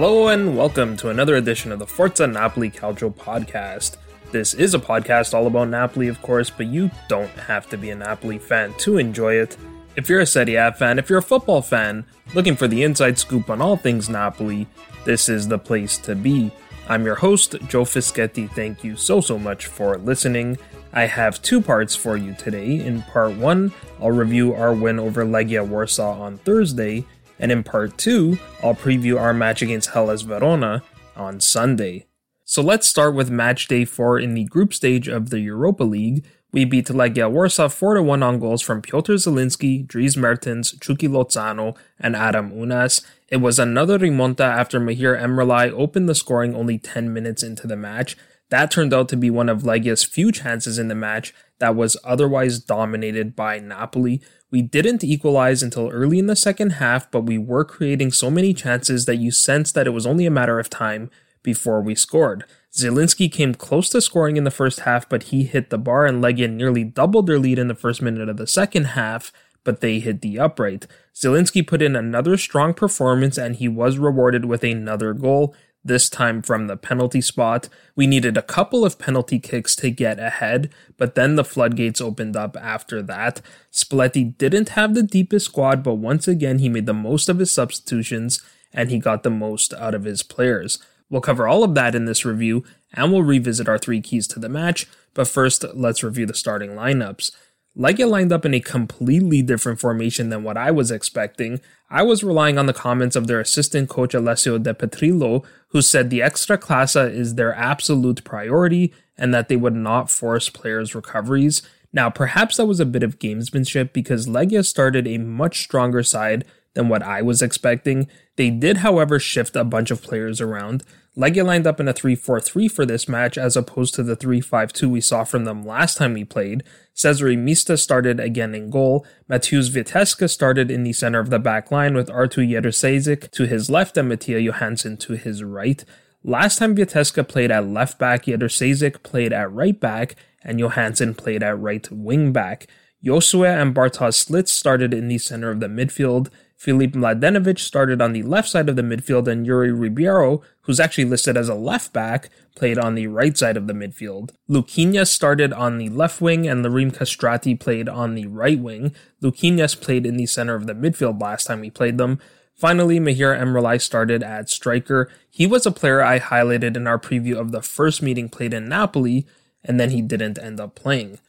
Hello and welcome to another edition of the Forza Napoli Calcio podcast. This is a podcast all about Napoli, of course, but you don't have to be a Napoli fan to enjoy it. If you're a Serie A fan, if you're a football fan, looking for the inside scoop on all things Napoli, this is the place to be. I'm your host, Joe Fischetti. Thank you so, so much for listening. I have two parts for you today. In part one, I'll review our win over Legia Warsaw on Thursday, and in part two, I'll preview our match against Hellas Verona on Sunday. So let's start with match day 4 in the group stage of the Europa League. We beat Legia Warsaw 4 1 on goals from Piotr Zielinski, Dries Mertens, Chucky Lozano, and Adam Ounas. It was another remonta after Mahir Emreli opened the scoring only 10 minutes into the match. That turned out to be one of Legia's few chances in the match that was otherwise dominated by Napoli. We didn't equalize until early in the second half, but we were creating so many chances that you sensed that it was only a matter of time before we scored. Zielinski came close to scoring in the first half, but he hit the bar and Legia nearly doubled their lead in the first minute of the second half, but they hit the upright. Zielinski put in another strong performance and he was rewarded with another goal, this time from the penalty spot. We needed a couple of penalty kicks to get ahead, but then the floodgates opened up after that. Spalletti didn't have the deepest squad, but once again he made the most of his substitutions and he got the most out of his players. We'll cover all of that in this review, and we'll revisit our three keys to the match, but first, let's review the starting lineups. Legia lined up in a completely different formation than what I was expecting. I was relying on the comments of their assistant coach Alessio De Petrillo, who said the Ekstraklasa is their absolute priority and that they would not force players' recoveries. Now, perhaps that was a bit of gamesmanship because Legia started a much stronger side than what I was expecting. They did, however, shift a bunch of players around. Legia lined up in a 3-4-3 for this match as opposed to the 3-5-2 we saw from them last time we played. Cezary Miszta started again in goal. Mateusz Wieteska started in the center of the back line with Artur Jedrzejczyk to his left and Mattias Johansson to his right. Last time Wieteska played at left back, Jedrzejczyk played at right back, and Johansson played at right wing back. Josue and Bartosz Slisz started in the center of the midfield. Filip Mladenovic started on the left side of the midfield, and Yuri Ribeiro, who's actually listed as a left back, played on the right side of the midfield. Luquinhas started on the left wing, and Lirim Kastrati played on the right wing. Luquinhas played in the center of the midfield last time we played them. Finally, Mahir Emreli started at striker. He was a player I highlighted in our preview of the first meeting played in Napoli, and then he didn't end up playing.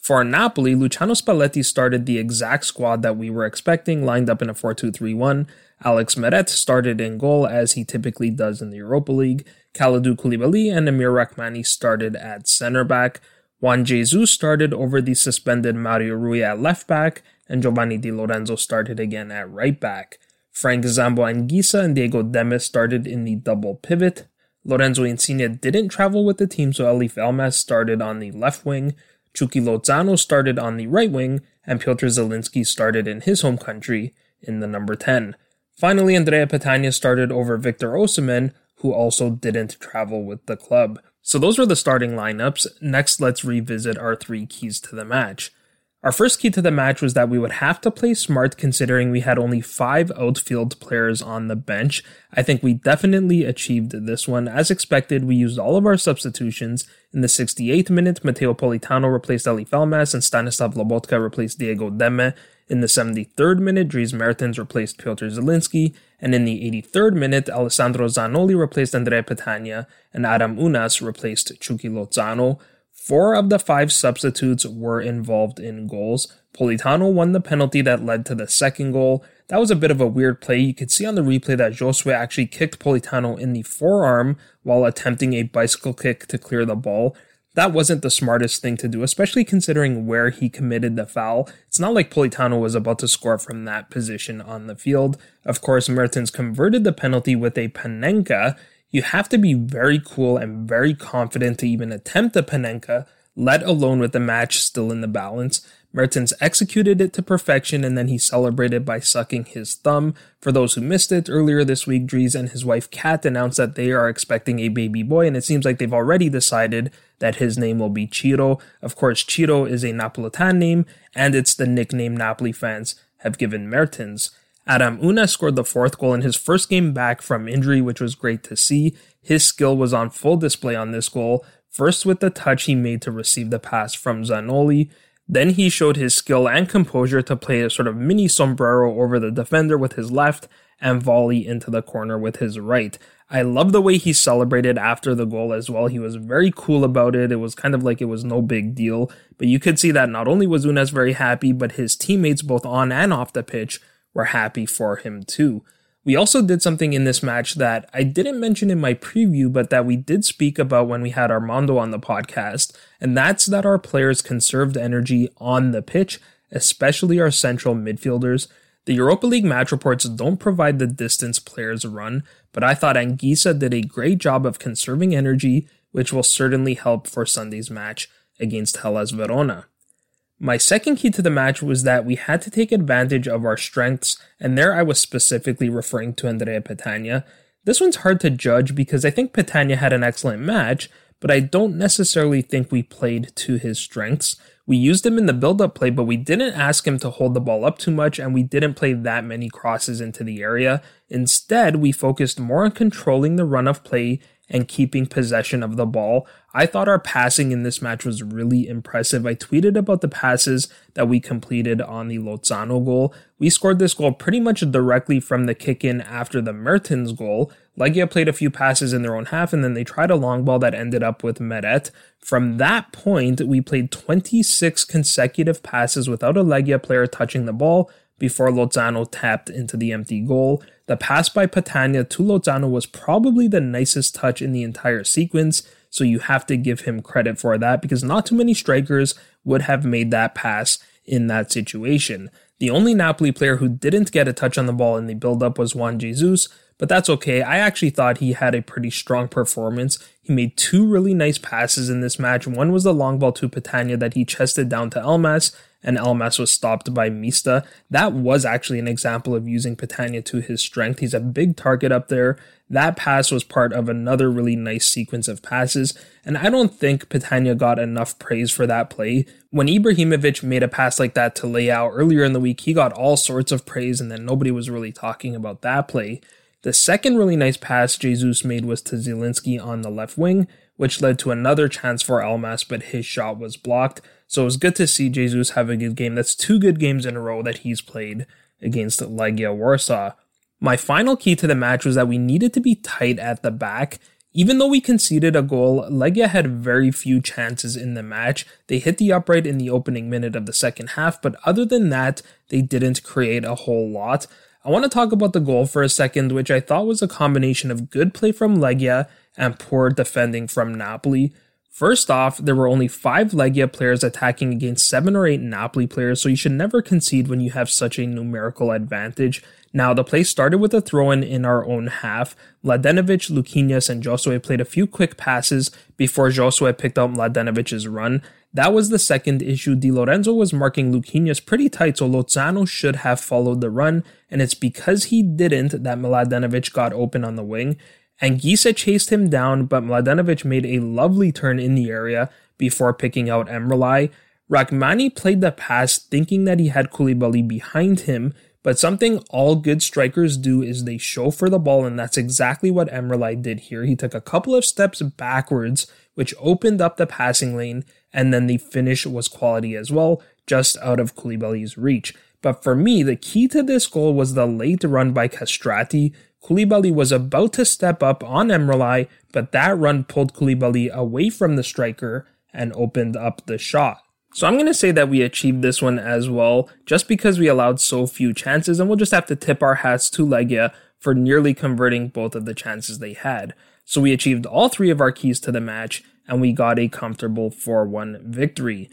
For Napoli, Luciano Spalletti started the exact squad that we were expecting, lined up in a 4 2 3 1. Alex Meret started in goal as he typically does in the Europa League. Kalidou Koulibaly and Amir Rrahmani started at center back. Juan Jesus started over the suspended Mario Rui at left back, and Giovanni Di Lorenzo started again at right back. Frank Zambo Anguissa and Diego Demme started in the double pivot. Lorenzo Insigne didn't travel with the team, so Eljif Elmas started on the left wing. Chucky Lozano started on the right wing, and Piotr Zielinski started in his home country in the number 10. Finally, Andrea Petagna started over Victor Osimhen, who also didn't travel with the club. So those were the starting lineups. Next, let's revisit our three keys to the match. Our first key to the match was that we would have to play smart considering we had only five outfield players on the bench. I think we definitely achieved this one. As expected, we used all of our substitutions. In the 68th minute, Matteo Politano replaced Eljif Elmas and Stanislav Lobotka replaced Diego Demme. In the 73rd minute, Dries Mertens replaced Piotr Zielinski. And in the 83rd minute, Alessandro Zanoli replaced Andrea Petagna and Adam Ounas replaced Chucky Lozano. Four of the five substitutes were involved in goals. Politano won the penalty that led to the second goal. That was a bit of a weird play. You could see on the replay that Josue actually kicked Politano in the forearm while attempting a bicycle kick to clear the ball. That wasn't the smartest thing to do, especially considering where he committed the foul. It's not like Politano was about to score from that position on the field. Of course, Mertens converted the penalty with a Panenka, you have to be very cool and very confident to even attempt a Panenka, let alone with the match still in the balance. Mertens executed it to perfection and then he celebrated by sucking his thumb. For those who missed it, earlier this week, Dries and his wife Kat announced that they are expecting a baby boy, and it seems like they've already decided that his name will be Ciro. Of course, Ciro is a Napolitan name, and it's the nickname Napoli fans have given Mertens. Adam Ounas scored the fourth goal in his first game back from injury, which was great to see. His skill was on full display on this goal, first with the touch he made to receive the pass from Zanoli. Then he showed his skill and composure to play a sort of mini sombrero over the defender with his left and volley into the corner with his right. I love the way he celebrated after the goal as well. He was very cool about it. It was kind of like it was no big deal. But you could see that not only was Ounas very happy, but his teammates both on and off the pitch were happy for him too. We also did something in this match that I didn't mention in my preview, but that we did speak about when we had Armando on the podcast, and that's that our players conserved energy on the pitch, especially our central midfielders. The Europa League match reports don't provide the distance players run, but I thought Anguissa did a great job of conserving energy, which will certainly help for Sunday's match against Hellas Verona. My second key to the match was that we had to take advantage of our strengths, and there I was specifically referring to Andrea Petagna. This one's hard to judge because I think Petagna had an excellent match, but I don't necessarily think we played to his strengths. We used him in the build up play, but we didn't ask him to hold the ball up too much, and we didn't play that many crosses into the area. Instead, we focused more on controlling the run of play and keeping possession of the ball. I thought our passing in this match was really impressive. I tweeted about the passes that we completed on the Lozano goal. We scored this goal pretty much directly from the kick in after the Mertens goal. Legia played a few passes in their own half and then they tried a long ball that ended up with Meret. From that point, we played 26 consecutive passes without a Legia player touching the ball before Lozano tapped into the empty goal. The pass by Petagna to Lozano was probably the nicest touch in the entire sequence, so you have to give him credit for that because not too many strikers would have made that pass in that situation. The only Napoli player who didn't get a touch on the ball in the build-up was Juan Jesus, but that's okay. I actually thought he had a pretty strong performance. He made two really nice passes in this match. One was the long ball to Petagna that he chested down to Elmas, and Elmas was stopped by Miszta. That was actually an example of using Petagna to his strength. He's a big target up there. That pass was part of another really nice sequence of passes, and I don't think Petagna got enough praise for that play. When Ibrahimovic made a pass like that to Leao earlier in the week, he got all sorts of praise, and then nobody was really talking about that play. The second really nice pass Jesus made was to Zielinski on the left wing, which led to another chance for Elmas, but his shot was blocked. So it was good to see Jesus have a good game. That's two good games in a row that he's played against Legia Warsaw. My final key to the match was that we needed to be tight at the back. Even though we conceded a goal, Legia had very few chances in the match. They hit the upright in the opening minute of the second half, but other than that, they didn't create a whole lot. I want to talk about the goal for a second, which I thought was a combination of good play from Legia and poor defending from Napoli. First off, there were only five Legia players attacking against seven or eight Napoli players, so you should never concede when you have such a numerical advantage. Now, the play started with a throw in in our own half. Mladenovic, Luquinhas, and Josue played a few quick passes before Josue picked up Mladenovic's run. That was the second issue. Di Lorenzo was marking Luquinhas pretty tight, so Lozano should have followed the run, and it's because he didn't that Mladenovic got open on the wing. Anguissa chased him down, but Mladenovic made a lovely turn in the area before picking out Emreli. Rrahmani played the pass thinking that he had Koulibaly behind him, but something all good strikers do is they show for the ball, and that's exactly what Emreli did here. He took a couple of steps backwards, which opened up the passing lane, and then the finish was quality as well, just out of Koulibaly's reach. But for me, the key to this goal was the late run by Kastrati. Koulibaly was about to step up on Emreli, but that run pulled Koulibaly away from the striker and opened up the shot. So I'm going to say that we achieved this one as well, just because we allowed so few chances, and we'll just have to tip our hats to Legia for nearly converting both of the chances they had. So we achieved all three of our keys to the match, and we got a comfortable 4 1 victory.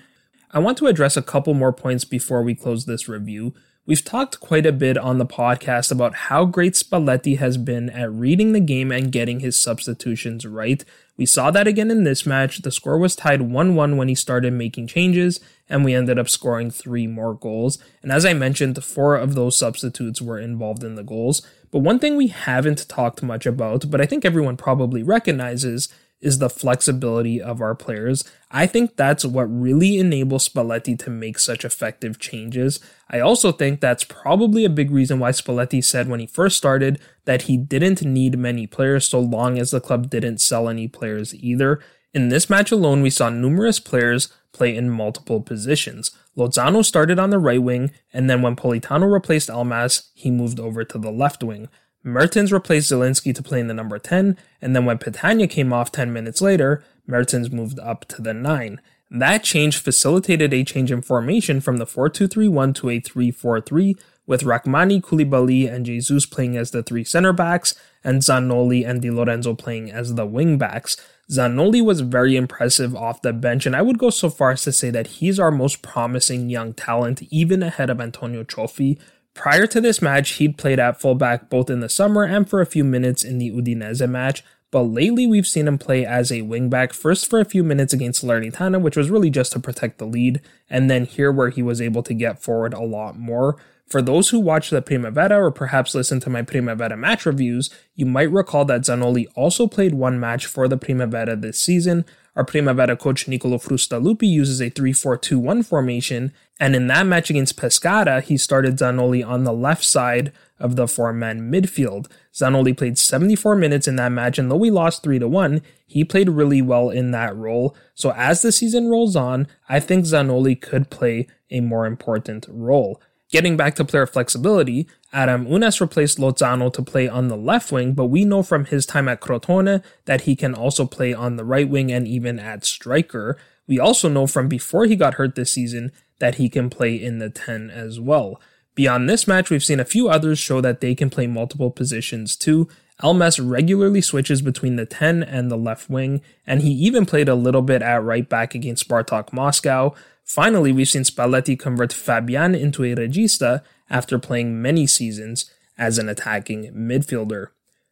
I want to address a couple more points before we close this review. We've talked quite a bit on the podcast about how great Spalletti has been at reading the game and getting his substitutions right. We saw that again in this match. The score was tied 1 1 when he started making changes, and we ended up scoring three more goals. And as I mentioned, four of those substitutes were involved in the goals. But one thing we haven't talked much about, but I think everyone probably recognizes, is the flexibility of our players. I think that's what really enables Spalletti to make such effective changes. I also think that's probably a big reason why Spalletti said when he first started that he didn't need many players so long as the club didn't sell any players either. In this match alone, we saw numerous players play in multiple positions. Lozano started on the right wing, and then when Politano replaced Elmas, he moved over to the left wing. Mertens replaced Zielinski to play in the number 10, and then when Petagna came off 10 minutes later, Mertens moved up to the 9. That change facilitated a change in formation from the 4 2 3 1 to a 3 4 3, with Rrahmani, Koulibaly, and Jesus playing as the three center backs, and Zanoli and Di Lorenzo playing as the wing backs. Zanoli was very impressive off the bench, and I would go so far as to say that he's our most promising young talent, even ahead of Antonio Cioffi, Prior to this match, he'd played at fullback both in the summer and for a few minutes in the Udinese match, but lately we've seen him play as a wingback, first for a few minutes against Salernitana, which was really just to protect the lead, and then here where he was able to get forward a lot more. For those who watch the Primavera or perhaps listen to my Primavera match reviews, you might recall that Zanoli also played one match for the Primavera this season, our Primavera coach Nicolo Frustalupi uses a 3-4-2-1 formation, and in that match against Pescara, he started Zanoli on the left side of the four-man midfield. Zanoli played 74 minutes in that match, and though we lost 3-1, he played really well in that role. So as the season rolls on, I think Zanoli could play a more important role. Getting back to player flexibility, Adam Ounas replaced Lozano to play on the left wing, but we know from his time at Crotone that he can also play on the right wing and even at striker. We also know from before he got hurt this season that he can play in the 10 as well. Beyond this match, we've seen a few others show that they can play multiple positions too. Elmas regularly switches between the 10 and the left wing, and he even played a little bit at right back against Spartak Moscow. Finally, we've seen Spalletti convert Fabian into a regista after playing many seasons as an attacking midfielder.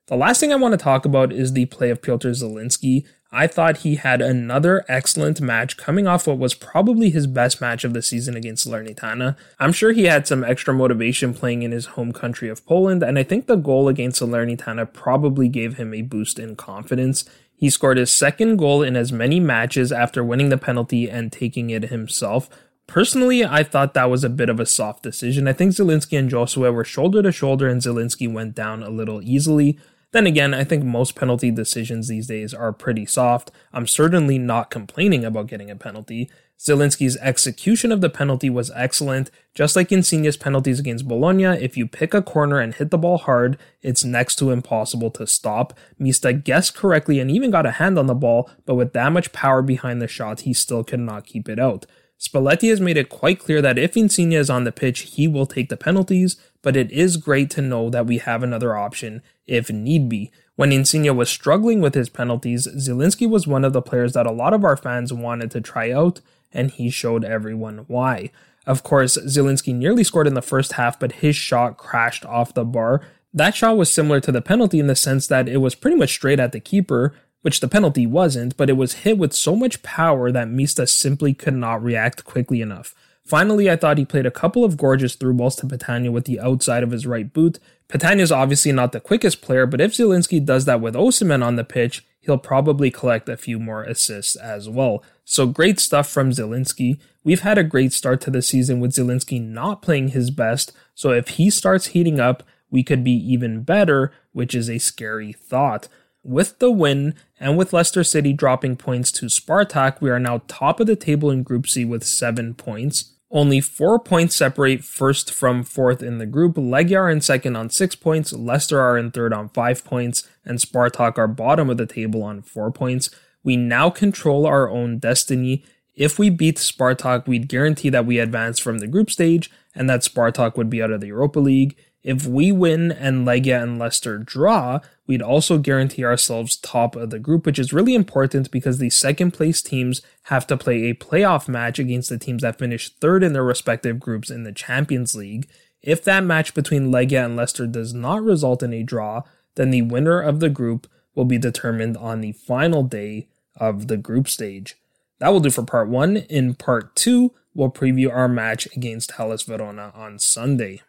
The last thing I want to talk about is the play of Piotr Zielinski. I thought he had another excellent match coming off what was probably his best match of the season against Salernitana. I'm sure he had some extra motivation playing in his home country of Poland, and I think the goal against Salernitana probably gave him a boost in confidence. He scored his second goal in as many matches after winning the penalty and taking it himself. Personally, I thought that was a bit of a soft decision. I think Zielinski and Josue were shoulder to shoulder and Zielinski went down a little easily. Then again, I think most penalty decisions these days are pretty soft. I'm certainly not complaining about getting a penalty. Zielinski's execution of the penalty was excellent. Just like Insigne's penalties against Bologna, if you pick a corner and hit the ball hard, it's next to impossible to stop. Miszta guessed correctly and even got a hand on the ball, but with that much power behind the shot, he still could not keep it out. Spalletti has made it quite clear that if Insigne is on the pitch, he will take the penalties, but it is great to know that we have another option if need be. When Insigne was struggling with his penalties, Zielinski was one of the players that a lot of our fans wanted to try out, and he showed everyone why. Of course, Zielinski nearly scored in the first half, but his shot crashed off the bar. That shot was similar to the penalty in the sense that it was pretty much straight at the keeper, which the penalty wasn't, but it was hit with so much power that Miszta simply could not react quickly enough. Finally, I thought he played a couple of gorgeous through balls to Petagna with the outside of his right boot. Is obviously not the quickest player, but if Zielinski does that with Osimhen on the pitch, he'll probably collect a few more assists as well. So great stuff from Zielinski. We've had a great start to the season with Zielinski not playing his best, so if he starts heating up, we could be even better, which is a scary thought. With the win and with Leicester City dropping points to Spartak, we are now top of the table in Group C with 7 points. Only 4 points separate first from fourth in the group. Legia are in second on 6 points, Leicester are in third on 5 points, and Spartak are bottom of the table on 4 points. We now control our own destiny. If we beat Spartak, we'd guarantee that we advance from the group stage and that Spartak would be out of the Europa League. If we win and Legia and Leicester draw, we'd also guarantee ourselves top of the group, which is really important because the second place teams have to play a playoff match against the teams that finish third in their respective groups in the Champions League. If that match between Legia and Leicester does not result in a draw, then the winner of the group will be determined on the final day of the group stage. That will do for part one. In part two, we'll preview our match against Hellas Verona on Sunday.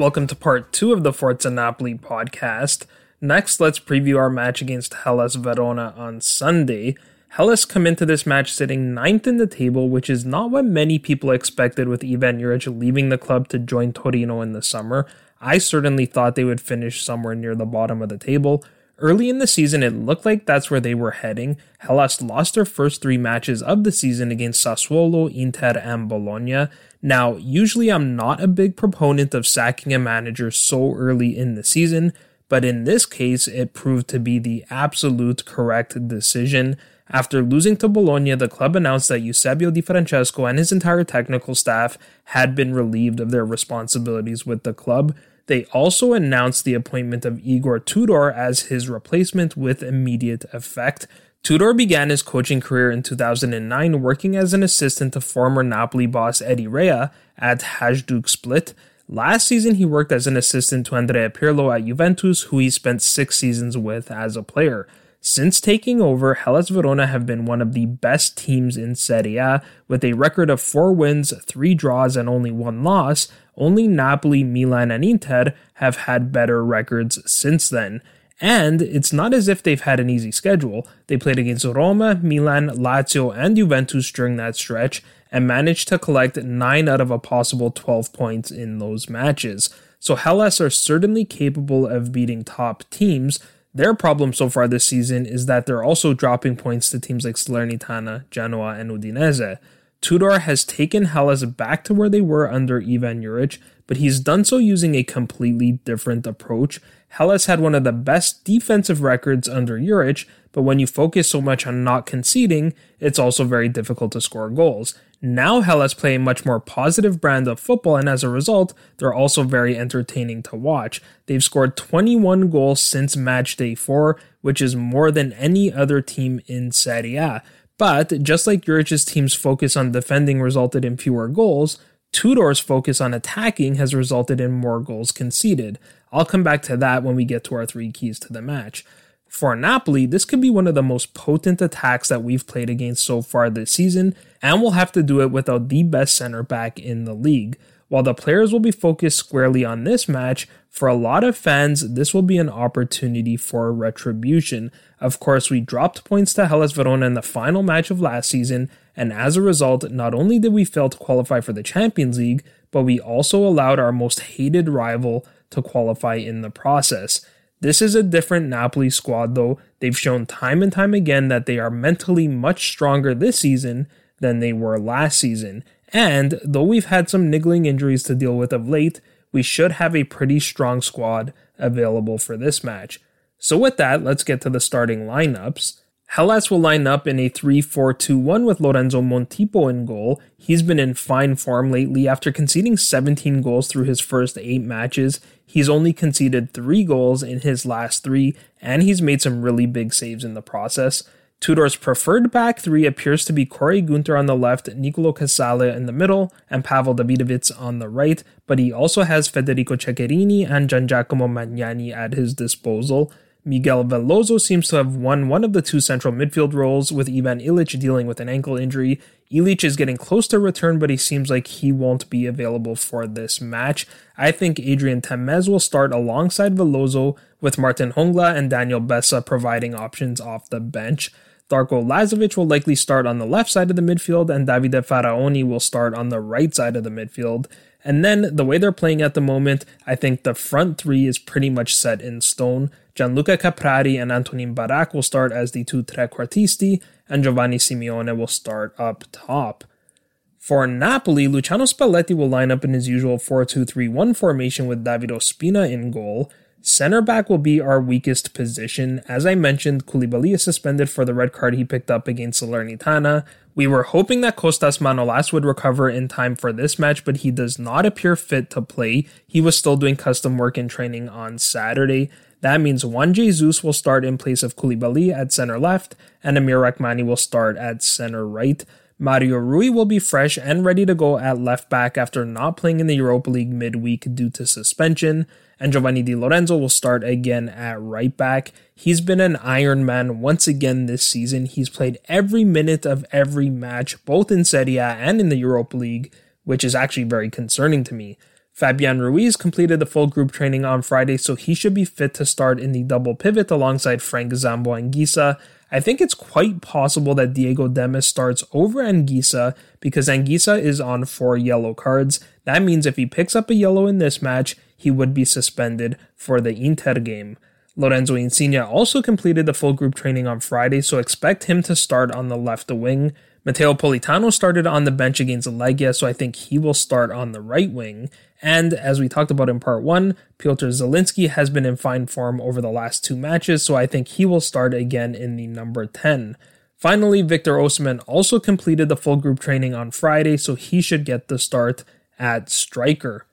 Welcome to part two of the Forza Napoli podcast. Next, let's preview our match against Hellas Verona on Sunday. Hellas come into this match sitting ninth in the table, which is not what many people expected with Ivan Juric leaving the club to join Torino in the summer. I certainly thought they would finish somewhere near the bottom of the table. Early in the season, it looked like that's where they were heading. Hellas lost their first three matches of the season against Sassuolo, Inter, and Bologna. Now, usually I'm not a big proponent of sacking a manager so early in the season, but in this case, it proved to be the absolute correct decision. After losing to Bologna, the club announced that Eusebio Di Francesco and his entire technical staff had been relieved of their responsibilities with the club. They also announced the appointment of Igor Tudor as his replacement with immediate effect. Tudor began his coaching career in 2009 working as an assistant to former Napoli boss Edy Reja at Hajduk Split. Last season, he worked as an assistant to Andrea Pirlo at Juventus, who he spent six seasons with as a player. Since taking over, Hellas Verona have been one of the best teams in Serie A, with a record of four wins, three draws, and only one loss. Only Napoli, Milan, and Inter have had better records since then. And it's not as if they've had an easy schedule. They played against Roma, Milan, Lazio, and Juventus during that stretch and managed to collect 9 out of a possible 12 points in those matches. So Hellas are certainly capable of beating top teams, their problem so far this season is that they're also dropping points to teams like Salernitana, Genoa, and Udinese. Tudor has taken Hellas back to where they were under Ivan Juric, but he's done so using a completely different approach. Hellas had one of the best defensive records under Juric, but when you focus so much on not conceding, it's also very difficult to score goals. Now Hellas play a much more positive brand of football, and as a result, they're also very entertaining to watch. They've scored 21 goals since match day 4, which is more than any other team in Serie A. But just like Juric's team's focus on defending resulted in fewer goals, Tudor's focus on attacking has resulted in more goals conceded. I'll come back to that when we get to our three keys to the match. For Napoli, this could be one of the most potent attacks that we've played against so far this season, and we'll have to do it without the best center back in the league. While the players will be focused squarely on this match, for a lot of fans, this will be an opportunity for retribution. Of course, we dropped points to Hellas Verona in the final match of last season, and as a result, not only did we fail to qualify for the Champions League, but we also allowed our most hated rival to qualify in the process. This is a different Napoli squad, though. They've shown time and time again that they are mentally much stronger this season than they were last season. And though we've had some niggling injuries to deal with of late, we should have a pretty strong squad available for this match. So, with that, let's get to the starting lineups. Hellas will line up in a 3 4 2 1 with Lorenzo Montipo in goal. He's been in fine form lately after conceding 17 goals through his first eight matches. He's only conceded three goals in his last three, and he's made some really big saves in the process. Tudor's preferred back three appears to be Koray Günter on the left, Nicolo Casale in the middle, and Pawel Dawidowicz on the right, but he also has Federico Ceccherini and Giangiacomo Magnani at his disposal. Miguel Veloso seems to have won one of the two central midfield roles, with Ivan Ilić dealing with an ankle injury. Illich is getting close to return, but he seems like he won't be available for this match. I think Adrien Tameze will start alongside Veloso, with Martin Hongla and Daniel Bessa providing options off the bench. Darko Lazovic will likely start on the left side of the midfield, and Davide Faraoni will start on the right side of the midfield. And then the way they're playing at the moment, I think the front three is pretty much set in stone. Gianluca Caprari and Antonin Barak will start as the two trequartisti, and Giovanni Simeone will start up top. For Napoli, Luciano Spalletti will line up in his usual 4 2 3 1 formation with David Ospina in goal. Center back will be our weakest position. As I mentioned, Koulibaly is suspended for the red card he picked up against Salernitana. We were hoping that Costas Manolas would recover in time for this match, but he does not appear fit to play. He was still doing custom work and training on Saturday. That means Juan Jesus will start in place of Koulibaly at center left, and Amir Rrahmani will start at center right. Mario Rui will be fresh and ready to go at left back after not playing in the Europa League midweek due to suspension and Giovanni Di Lorenzo will start again at right back. He's been an Iron Man once again this season. He's played every minute of every match, both in Serie A and in the Europa League, which is actually very concerning to me. Fabian Ruiz completed the full group training on Friday, so he should be fit to start in the double pivot alongside Frank Zambo Anguissa. I think it's quite possible that Diego Demme starts over Anguissa because Anguissa is on four yellow cards. That means if he picks up a yellow in this match, he would be suspended for the Inter game. Lorenzo Insigne also completed the full group training on Friday, so expect him to start on the left wing. Matteo Politano started on the bench against Legia, so I think he will start on the right wing. And as we talked about in part one, Piotr Zielinski has been in fine form over the last two matches, so I think he will start again in the number 10. Finally, Victor Osimhen also completed the full group training on Friday, so he should get the start at striker.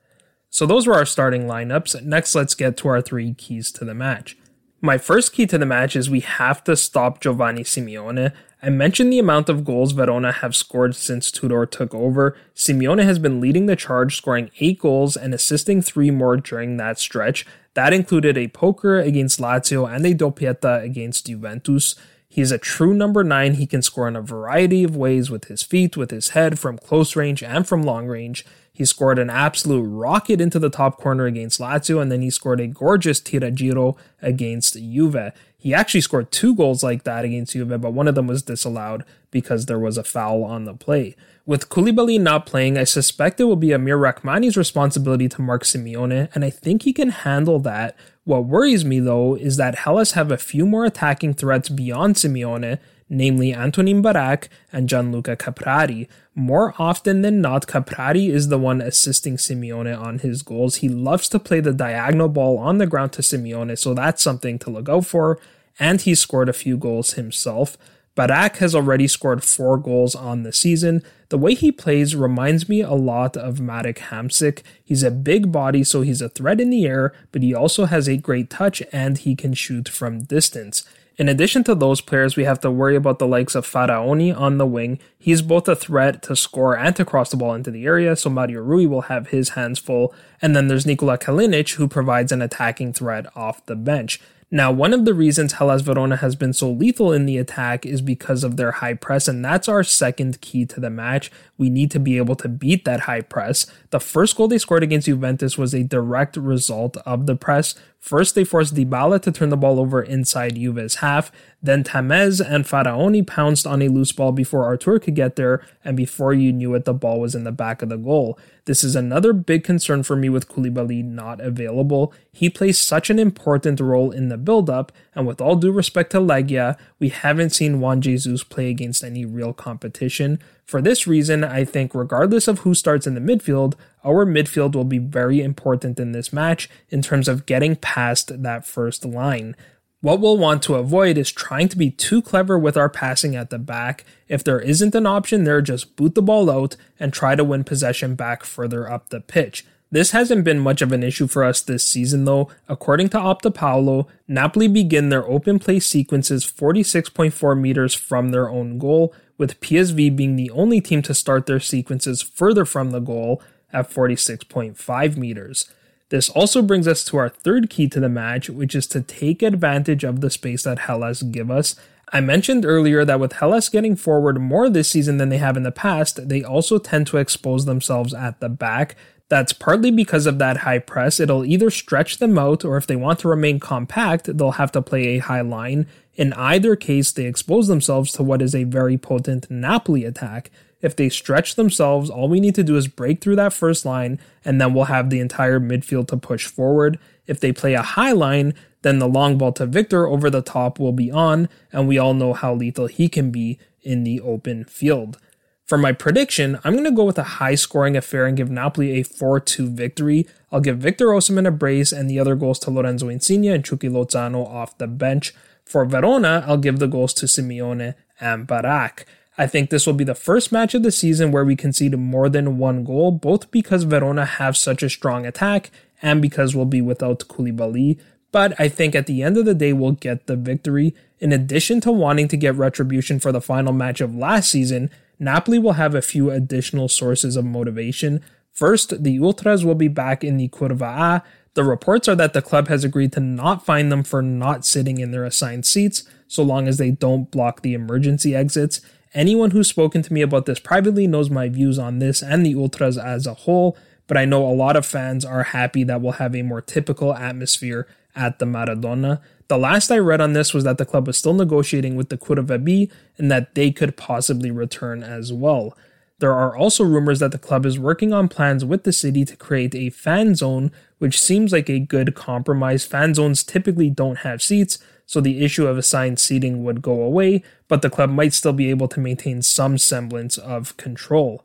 So those were our starting lineups. Next, let's get to our three keys to the match. My first key to the match is we have to stop Giovanni Simeone. I mentioned the amount of goals Verona have scored since Tudor took over. Simeone has been leading the charge, scoring 8 goals and assisting 3 more during that stretch. That included a poker against Lazio and a doppietta against Juventus. He's a true number 9. He can score in a variety of ways with his feet, with his head, from close range and from long range. He scored an absolute rocket into the top corner against Lazio, and then he scored a gorgeous tiragiro against Juve. He actually scored two goals like that against Juve, but one of them was disallowed because there was a foul on the play. With Koulibaly not playing, I suspect it will be Amir Rrahmani's responsibility to mark Simeone, and I think he can handle that. What worries me though is that Hellas have a few more attacking threats beyond Simeone, namely Antonin Barak and Gianluca Caprari. More often than not, Caprari is the one assisting Simeone on his goals. He loves to play the diagonal ball on the ground to Simeone, so that's something to look out for. And he scored a few goals himself. Barak has already scored four goals on the season. The way he plays reminds me a lot of Marek Hamsik. He's a big body, so he's a threat in the air, but he also has a great touch and he can shoot from distance. In addition to those players, we have to worry about the likes of Faraoni on the wing. He's both a threat to score and to cross the ball into the area, so Mario Rui will have his hands full. And then there's Nikola Kalinic, who provides an attacking threat off the bench. Now, one of the reasons Hellas Verona has been so lethal in the attack is because of their high press, and that's our second key to the match. We need to be able to beat that high press. The first goal they scored against Juventus was a direct result of the press. First, they forced Dybala to turn the ball over inside Juve's half. Then Tameze and Faraoni pounced on a loose ball before Artur could get there, and before you knew it, the ball was in the back of the goal. This is another big concern for me with Koulibaly not available. He plays such an important role in the build-up, and with all due respect to Legia, we haven't seen Juan Jesus play against any real competition. For this reason, I think regardless of who starts in the midfield, our midfield will be very important in this match in terms of getting past that first line. What we'll want to avoid is trying to be too clever with our passing at the back. If there isn't an option there, just boot the ball out and try to win possession back further up the pitch. This hasn't been much of an issue for us this season though. According to Opta Paolo, Napoli begin their open play sequences 46.4 meters from their own goal, with PSV being the only team to start their sequences further from the goal at 46.5 meters. This also brings us to our third key to the match, which is to take advantage of the space that Hellas give us. I mentioned earlier that with Hellas getting forward more this season than they have in the past, they also tend to expose themselves at the back. That's partly because of that high press. It'll either stretch them out, or if they want to remain compact, they'll have to play a high line. In either case, they expose themselves to what is a very potent Napoli attack. If they stretch themselves, all we need to do is break through that first line, and then we'll have the entire midfield to push forward. If they play a high line, then the long ball to Victor over the top will be on, and we all know how lethal he can be in the open field. For my prediction, I'm going to go with a high scoring affair and give Napoli a 4 2 victory. I'll give Victor Osimhen a brace and the other goals to Lorenzo Insigne and Chucky Lozano off the bench. For Verona, I'll give the goals to Simeone and Barak. I think this will be the first match of the season where we concede more than one goal, both because Verona have such a strong attack and because we'll be without Koulibaly. But I think at the end of the day, we'll get the victory. In addition to wanting to get retribution for the final match of last season, Napoli will have a few additional sources of motivation. First, the Ultras will be back in the Curva A. The reports are that the club has agreed to not fine them for not sitting in their assigned seats, so long as they don't block the emergency exits. Anyone who's spoken to me about this privately knows my views on this and the Ultras as a whole, but I know a lot of fans are happy that we'll have a more typical atmosphere at the Maradona. The last I read on this was that the club was still negotiating with the Curva B and that they could possibly return as well. There are also rumors that the club is working on plans with the city to create a fan zone, which seems like a good compromise. Fan zones typically don't have seats, so the issue of assigned seating would go away, but the club might still be able to maintain some semblance of control.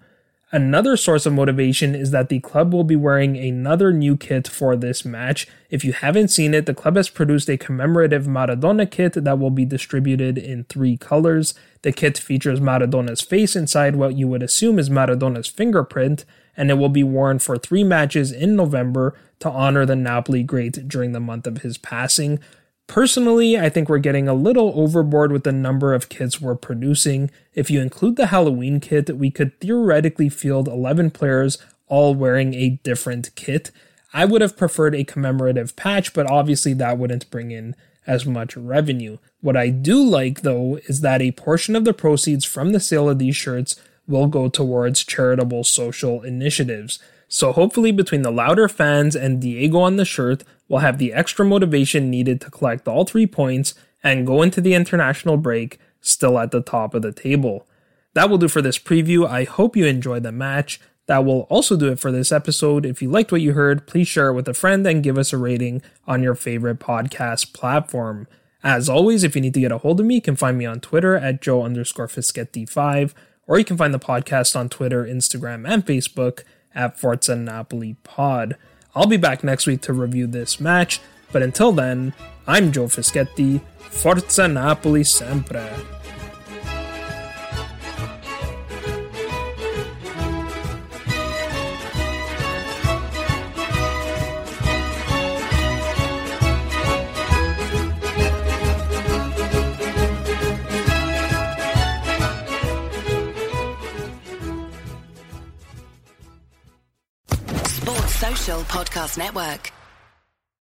Another source of motivation is that the club will be wearing another new kit for this match. If you haven't seen it, the club has produced a commemorative Maradona kit that will be distributed in three colors. The kit features Maradona's face inside what you would assume is Maradona's fingerprint, and it will be worn for three matches in November to honor the Napoli great during the month of his passing. Personally, I think we're getting a little overboard with the number of kits we're producing. If you include the Halloween kit, we could theoretically field 11 players all wearing a different kit. I would have preferred a commemorative patch, but obviously that wouldn't bring in as much revenue. What I do like, though, is that a portion of the proceeds from the sale of these shirts will go towards charitable social initiatives. So hopefully between the louder fans and Diego on the shirt, we'll have the extra motivation needed to collect all three points and go into the international break still at the top of the table. That will do for this preview. I hope you enjoyed the match. That will also do it for this episode. If you liked what you heard, please share it with a friend and give us a rating on your favorite podcast platform. As always, if you need to get a hold of me, you can find me on Twitter at Joe underscore Fischetti5, or you can find the podcast on Twitter, Instagram, and Facebook at Forza Napoli Pod. I'll be back next week to review this match, but until then, I'm Joe Fischetti. Forza Napoli sempre. Podcast Network.